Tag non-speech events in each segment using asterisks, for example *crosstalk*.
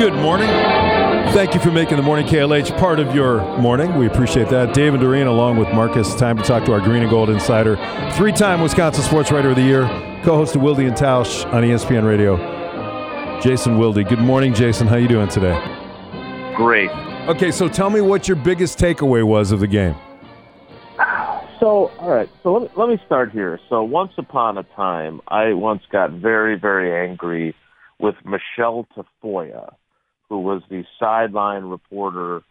Good morning. Thank you for making the morning KLH part of your morning. We appreciate that. Dave and Doreen, along with Marcus, time to talk to our Green and Gold insider, three-time Wisconsin Sports Writer of the Year, co-host of Wilde and Tausch on ESPN Radio, Jason Wilde. Good morning, Jason. How you doing today? Great. Okay, so tell me what your biggest takeaway was of the game. So, all right. So let me, let me start here. So once upon a time, I once got very, very angry with Michelle Tafoya, who was the sideline reporter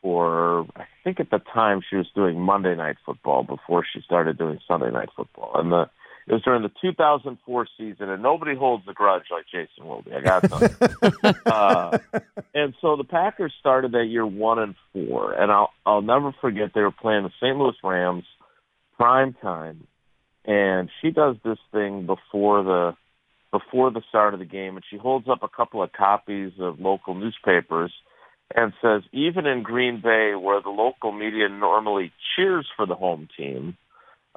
for, I think at the time she was doing Monday Night Football before she started doing Sunday Night Football. And the it was during the 2004 season, and nobody holds a grudge like Jason Wilde. I got something. *laughs* uh, and so the Packers started that year one and four, and I'll I'll never forget they were playing the St. Louis Rams prime time, and she does this thing before the before the start of the game, and she holds up a couple of copies of local newspapers and says, even in Green Bay, where the local media normally cheers for the home team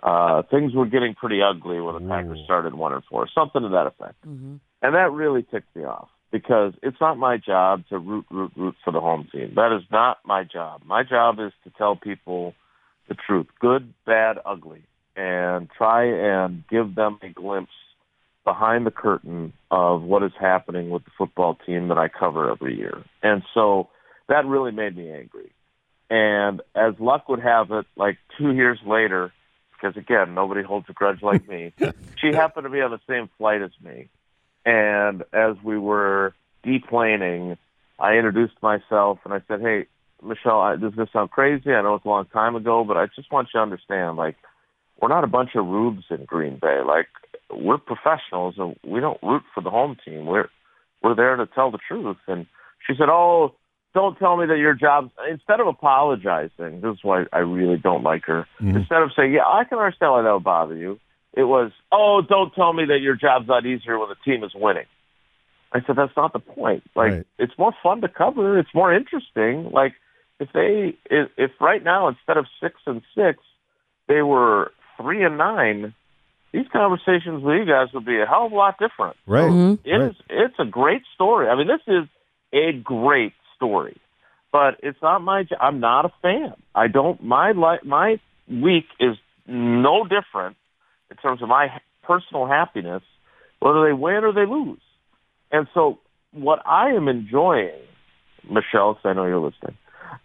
uh, things were getting pretty ugly when the Packers started one and four, something to that effect. Mm-hmm. And that really ticked me off because it's not my job to root, root, root for the home team. That is not my job. My job is to tell people the truth, good, bad, ugly, and try and give them a glimpse behind the curtain of what is happening with the football team that I cover every year. And so that really made me angry. And as luck would have it, like two years later, because again, nobody holds a grudge like me. *laughs* she happened to be on the same flight as me, and as we were deplaning, I introduced myself and I said, "Hey, Michelle, I, this is gonna sound crazy. I know it's a long time ago, but I just want you to understand, like, we're not a bunch of rubes in Green Bay. Like, we're professionals, and we don't root for the home team. We're we're there to tell the truth." And she said, "Oh." don't tell me that your job instead of apologizing this is why i really don't like her mm-hmm. instead of saying yeah i can understand why that would bother you it was oh don't tell me that your job's not easier when the team is winning i said that's not the point like right. it's more fun to cover it's more interesting like if they if, if right now instead of six and six they were three and nine these conversations with you guys would be a hell of a lot different right mm-hmm. it right. is, it's a great story i mean this is a great story. But it's not my. I'm not a fan. I don't. My life. My week is no different in terms of my personal happiness, whether they win or they lose. And so, what I am enjoying, Michelle, because I know you're listening.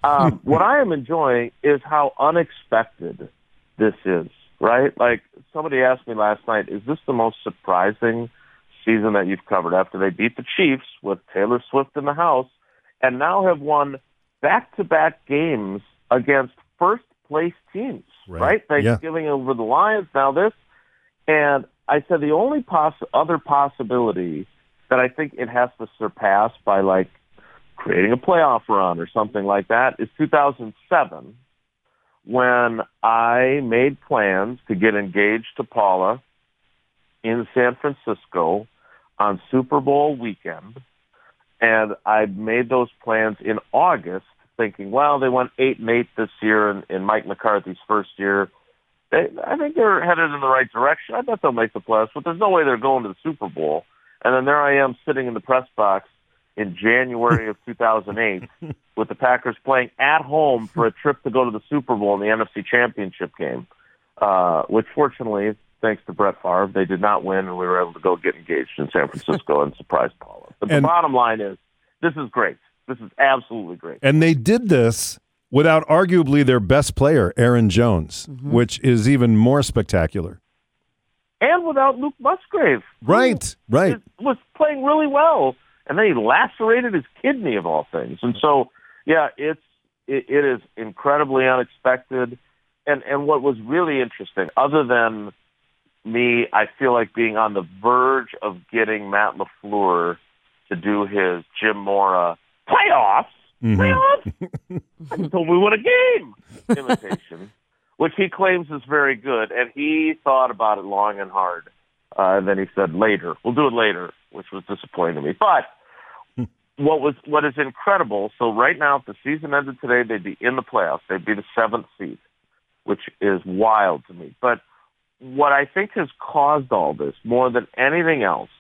Um, *laughs* what I am enjoying is how unexpected this is. Right? Like somebody asked me last night, is this the most surprising season that you've covered after they beat the Chiefs with Taylor Swift in the house? and now have won back-to-back games against first-place teams. Right? right? Thanksgiving yeah. over the Lions, now this, and I said the only poss- other possibility that I think it has to surpass by like creating a playoff run or something like that is 2007 when I made plans to get engaged to Paula in San Francisco on Super Bowl weekend and I made those plans in August, thinking, well, they went eight and eight this year in, in Mike McCarthy's first year. They, I think they're headed in the right direction. I bet they'll make the playoffs, but there's no way they're going to the Super Bowl. And then there I am sitting in the press box in January of 2008 *laughs* with the Packers playing at home for a trip to go to the Super Bowl in the NFC Championship game, uh, which fortunately thanks to Brett Favre, they did not win, and we were able to go get engaged in San Francisco and surprise Paula. But and, the bottom line is, this is great. This is absolutely great. And they did this without arguably their best player, Aaron Jones, mm-hmm. which is even more spectacular. And without Luke Musgrave. Right, right. Was playing really well. And then he lacerated his kidney of all things. And so, yeah, it's it, it is incredibly unexpected. And and what was really interesting, other than me, I feel like being on the verge of getting Matt LaFleur to do his Jim Mora playoffs. Mm-hmm. Playoffs? *laughs* I told we won a game imitation, which he claims is very good. And he thought about it long and hard. Uh, and then he said later, we'll do it later, which was disappointing to me. But what was what is incredible, so right now if the season ended today, they'd be in the playoffs. They'd be the seventh seed, which is wild to me. But what I think has caused all this more than anything else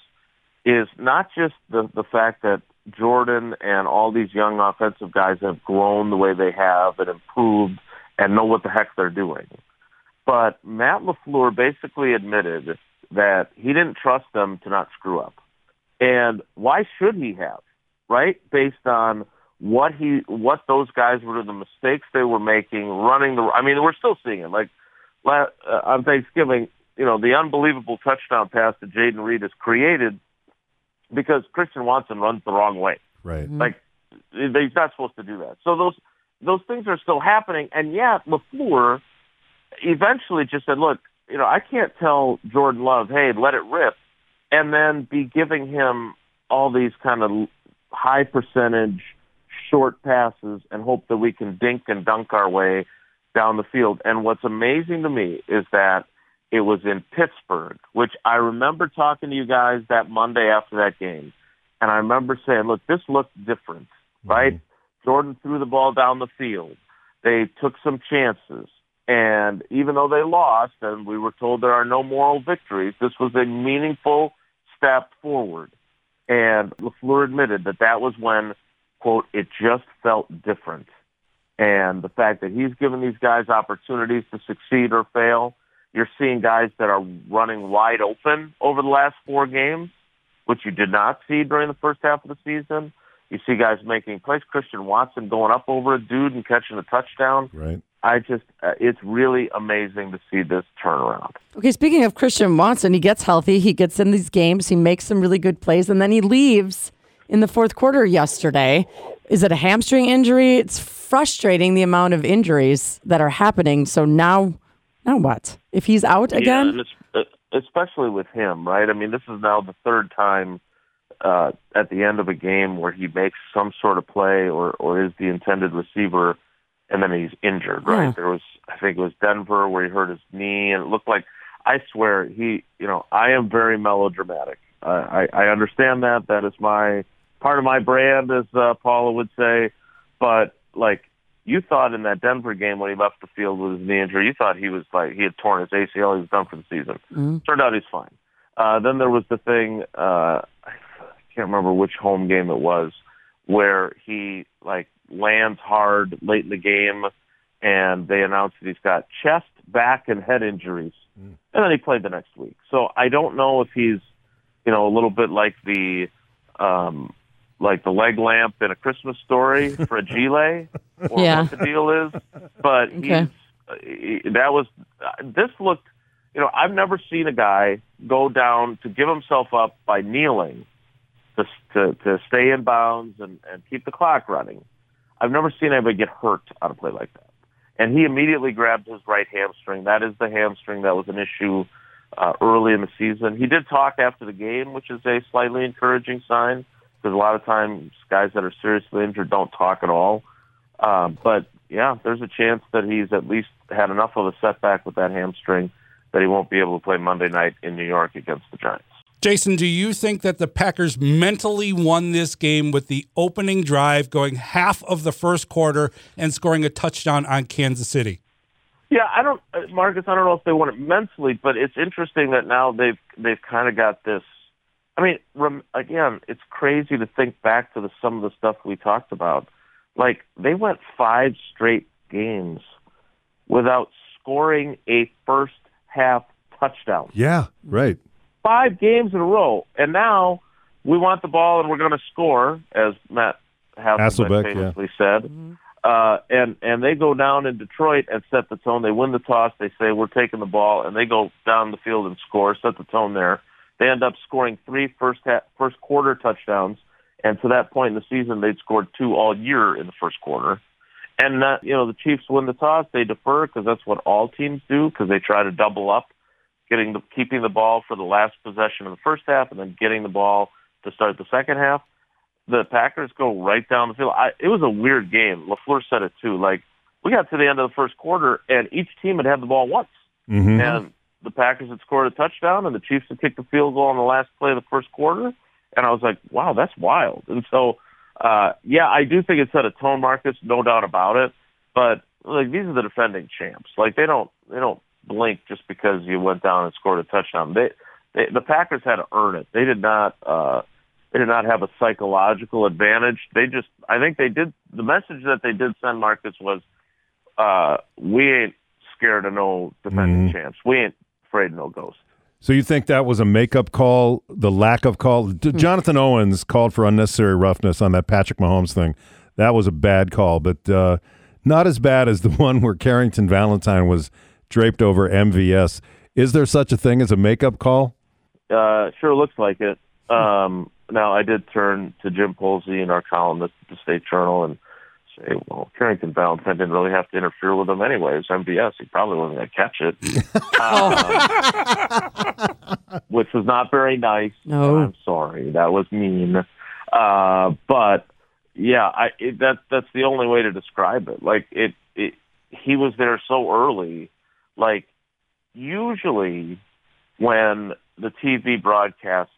is not just the, the fact that Jordan and all these young offensive guys have grown the way they have and improved and know what the heck they're doing. But Matt LaFleur basically admitted that he didn't trust them to not screw up. And why should he have? Right? Based on what he what those guys were the mistakes they were making running the I mean we're still seeing it like uh, on Thanksgiving you know the unbelievable touchdown pass that Jayden Reed has created because Christian Watson runs the wrong way right like he's not supposed to do that so those those things are still happening and yet LaFleur eventually just said look you know I can't tell Jordan Love hey let it rip and then be giving him all these kind of high percentage short passes and hope that we can dink and dunk our way down the field. And what's amazing to me is that it was in Pittsburgh, which I remember talking to you guys that Monday after that game. And I remember saying, look, this looked different, mm-hmm. right? Jordan threw the ball down the field. They took some chances. And even though they lost and we were told there are no moral victories, this was a meaningful step forward. And LaFleur admitted that that was when quote, it just felt different. And the fact that he's given these guys opportunities to succeed or fail, you're seeing guys that are running wide open over the last four games, which you did not see during the first half of the season. You see guys making plays. Christian Watson going up over a dude and catching a touchdown. Right. I just, uh, it's really amazing to see this turnaround. Okay, speaking of Christian Watson, he gets healthy, he gets in these games, he makes some really good plays, and then he leaves in the fourth quarter yesterday. Is it a hamstring injury? It's frustrating the amount of injuries that are happening. So now, now what? If he's out again? Yeah, uh, especially with him, right? I mean, this is now the third time uh, at the end of a game where he makes some sort of play or, or is the intended receiver, and then he's injured, right? Yeah. There was, I think it was Denver where he hurt his knee, and it looked like, I swear, he, you know, I am very melodramatic. Uh, I, I understand that. That is my part of my brand, as uh, Paula would say. But like you thought in that Denver game when he left the field with his knee injury, you thought he was like he had torn his ACL, he was done for the season. Mm-hmm. Turned out he's fine. Uh, then there was the thing uh, I can't remember which home game it was where he like lands hard late in the game, and they announced that he's got chest, back, and head injuries, mm. and then he played the next week. So I don't know if he's you know a little bit like the um, like the leg lamp in a Christmas story for a *laughs* Gile or yeah. what the deal is. But okay. he's, he, that was this looked. You know, I've never seen a guy go down to give himself up by kneeling to to, to stay in bounds and, and keep the clock running. I've never seen anybody get hurt on a play like that. And he immediately grabbed his right hamstring. That is the hamstring that was an issue uh, early in the season. He did talk after the game, which is a slightly encouraging sign because a lot of times guys that are seriously injured don't talk at all. Uh, but yeah, there's a chance that he's at least had enough of a setback with that hamstring that he won't be able to play Monday night in New York against the Giants. Jason, do you think that the Packers mentally won this game with the opening drive going half of the first quarter and scoring a touchdown on Kansas City? Yeah, I don't, uh, Marcus. I don't know if they won it mentally, but it's interesting that now they've they've kind of got this I mean, rem- again, it's crazy to think back to the, some of the stuff we talked about. Like they went five straight games without scoring a first half touchdown. Yeah, right. Five games in a row, and now we want the ball and we're going to score, as Matt Hasselbeck, famously yeah. said. Mm-hmm. Uh, and and they go down in Detroit and set the tone. They win the toss. They say we're taking the ball, and they go down the field and score, set the tone there. They end up scoring three first half, first quarter touchdowns, and to that point in the season, they'd scored two all year in the first quarter. And that, you know, the Chiefs win the toss, they defer because that's what all teams do because they try to double up, getting the keeping the ball for the last possession of the first half, and then getting the ball to start the second half. The Packers go right down the field. I, it was a weird game. LaFleur said it too. Like we got to the end of the first quarter, and each team had had the ball once, mm-hmm. and the Packers had scored a touchdown and the Chiefs had kicked the field goal on the last play of the first quarter. And I was like, wow, that's wild. And so, uh, yeah, I do think it set a tone, Marcus, no doubt about it. But like these are the defending champs. Like they don't they don't blink just because you went down and scored a touchdown. They, they the Packers had to earn it. They did not uh they did not have a psychological advantage. They just, I think they did, the message that they did send Marcus was, uh, we ain't scared of no defending champs. We ain't afraid of no ghosts. So you think that was a makeup call? The lack of call. Jonathan Owens called for unnecessary roughness on that Patrick Mahomes thing. That was a bad call, but uh, not as bad as the *laughs* one where Carrington Valentine was draped over MVS. Is there such a thing as a makeup call? Uh, sure looks like it. Um, now I did turn to Jim Polzin in our column at the State Journal and say, well, Carrington Valentine didn't really have to interfere with him anyway. It's MVS. He probably wasn't going to catch it, Um, *laughs* which was not very nice. No. I'm sorry. That was mean. Uh, but yeah, I it, that that's the only way to describe it. Like it, it, he was there so early. Like usually when the TV broadcast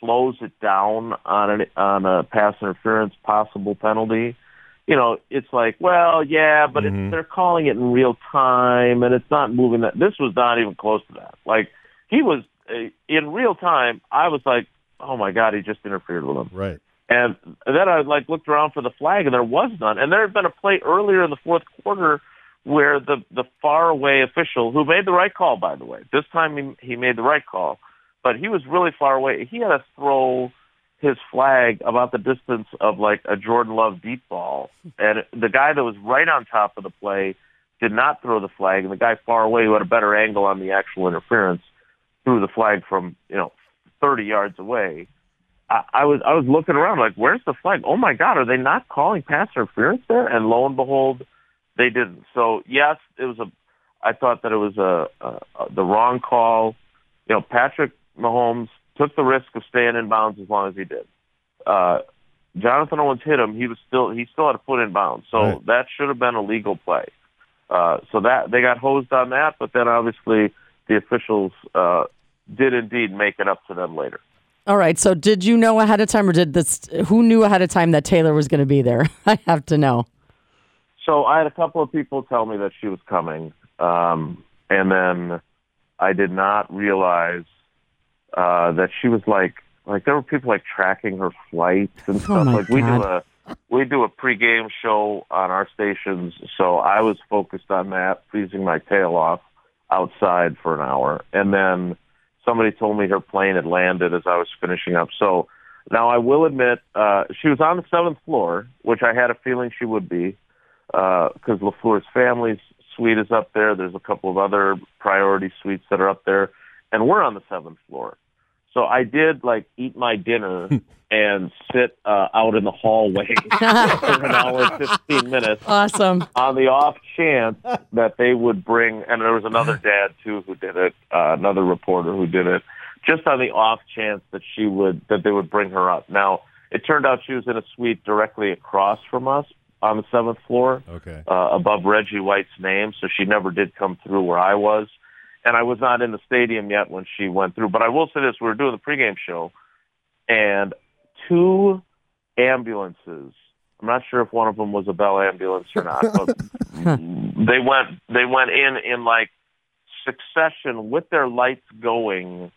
slows it down on an on a pass interference possible penalty, you know, it's like, well, yeah, but Mhm. it, they're calling it in real time, and it's not moving. That this was not even close to that. Like he was uh, in real time. I was like, oh my god, he just interfered with him. Right. And then I like looked around for the flag, and there was none. And there had been a play earlier in the fourth quarter where the the far away official, who made the right call, by the way, this time he he made the right call, but he was really far away. He had to throw his flag about the distance of like a Jordan Love deep ball, and the guy that was right on top of the play did not throw the flag, and the guy far away who had a better angle on the actual interference threw the flag from you know 30 yards away. I, I was I was looking around like, where's the flag? Oh my God, are they not calling pass interference there? And lo and behold, they didn't. So yes, it was a. I thought that it was a, a, a the wrong call. You know, Patrick Mahomes took the risk of staying in bounds as long as he did. Uh, Jonathan Owens hit him. He was still he still had a foot in bounds, so Right. that should have been a legal play. Uh, so that they got hosed on that, but then obviously the officials uh, did indeed make it up to them later. All right. So did you know ahead of time, or did this? Who knew ahead of time that Taylor was going to be there? *laughs* I have to know. So I had a couple of people tell me that she was coming, um, and then I did not realize uh, that she was like like there were people like tracking her flights and stuff. Oh, like we do a we do a pregame show on our stations, so I was focused on that, freezing my tail off outside for an hour, and then somebody told me her plane had landed as I was finishing up. So now I will admit uh, she was on the seventh floor, which I had a feeling she would be because LaFleur's family's suite is up there. There's a couple of other priority suites that are up there, and we're on the seventh floor. So I did like eat my dinner *laughs* and sit uh, out in the hallway *laughs* for an hour and fifteen minutes Awesome. on the off chance that they would bring, and there was another dad too who did it, uh, another reporter who did it, just on the off chance that she would that they would bring her up. Now it turned out she was in a suite directly across from us on the seventh floor, Okay. uh, above Reggie White's name, so she never did come through where I was. And I was not in the stadium yet when she went through. But I will say this: we were doing the pregame show, and two ambulances. I'm not sure if one of them was a Bell ambulance or not, but *laughs* they went they went in in like succession with their lights going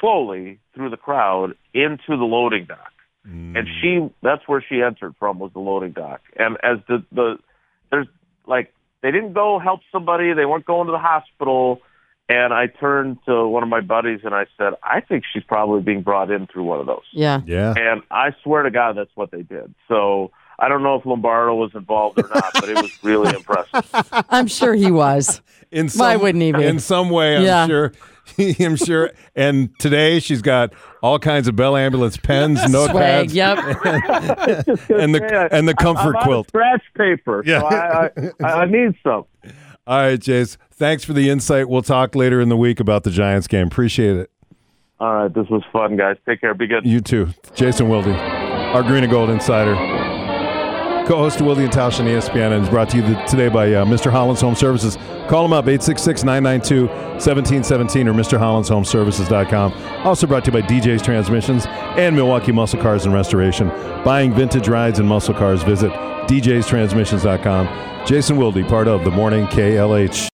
slowly through the crowd into the loading dock. And mm. she that's where she entered from was the loading dock. And as the the there's like they didn't go help somebody, they weren't going to the hospital. And I turned to one of my buddies and I said, I think she's probably being brought in through one of those. Yeah. Yeah. And I swear to God, that's what they did. So I don't know if Lombardo was involved or not, but it was really *laughs* impressive. I'm sure he was. In some, Why wouldn't he be? In some way, I'm Yeah. sure. *laughs* I'm sure. And today she's got all kinds of Bell ambulance pens, *laughs* Swag. notepads, Yep. *laughs* and the and the comfort I'm out of quilt. scratch paper. Yeah. So I, I, I need some. All right, Jace. Thanks for the insight. We'll talk later in the week about the Giants game. Appreciate it. All right, this was fun, guys. Take care. Be good. You too. Jason Wilde, our Green and Gold Insider. Co-host of Wilde and on ESPN and is brought to you today by uh, Mr. Holland's Home Services. Call them up, 866-992-1717 or MrHollandsHomeservices.com. Also brought to you by DJ's Transmissions and Milwaukee Muscle Cars and Restoration. Buying vintage rides and muscle cars, visit DJ's Transmissions.com. Jason Wilde, part of the Morning KLH.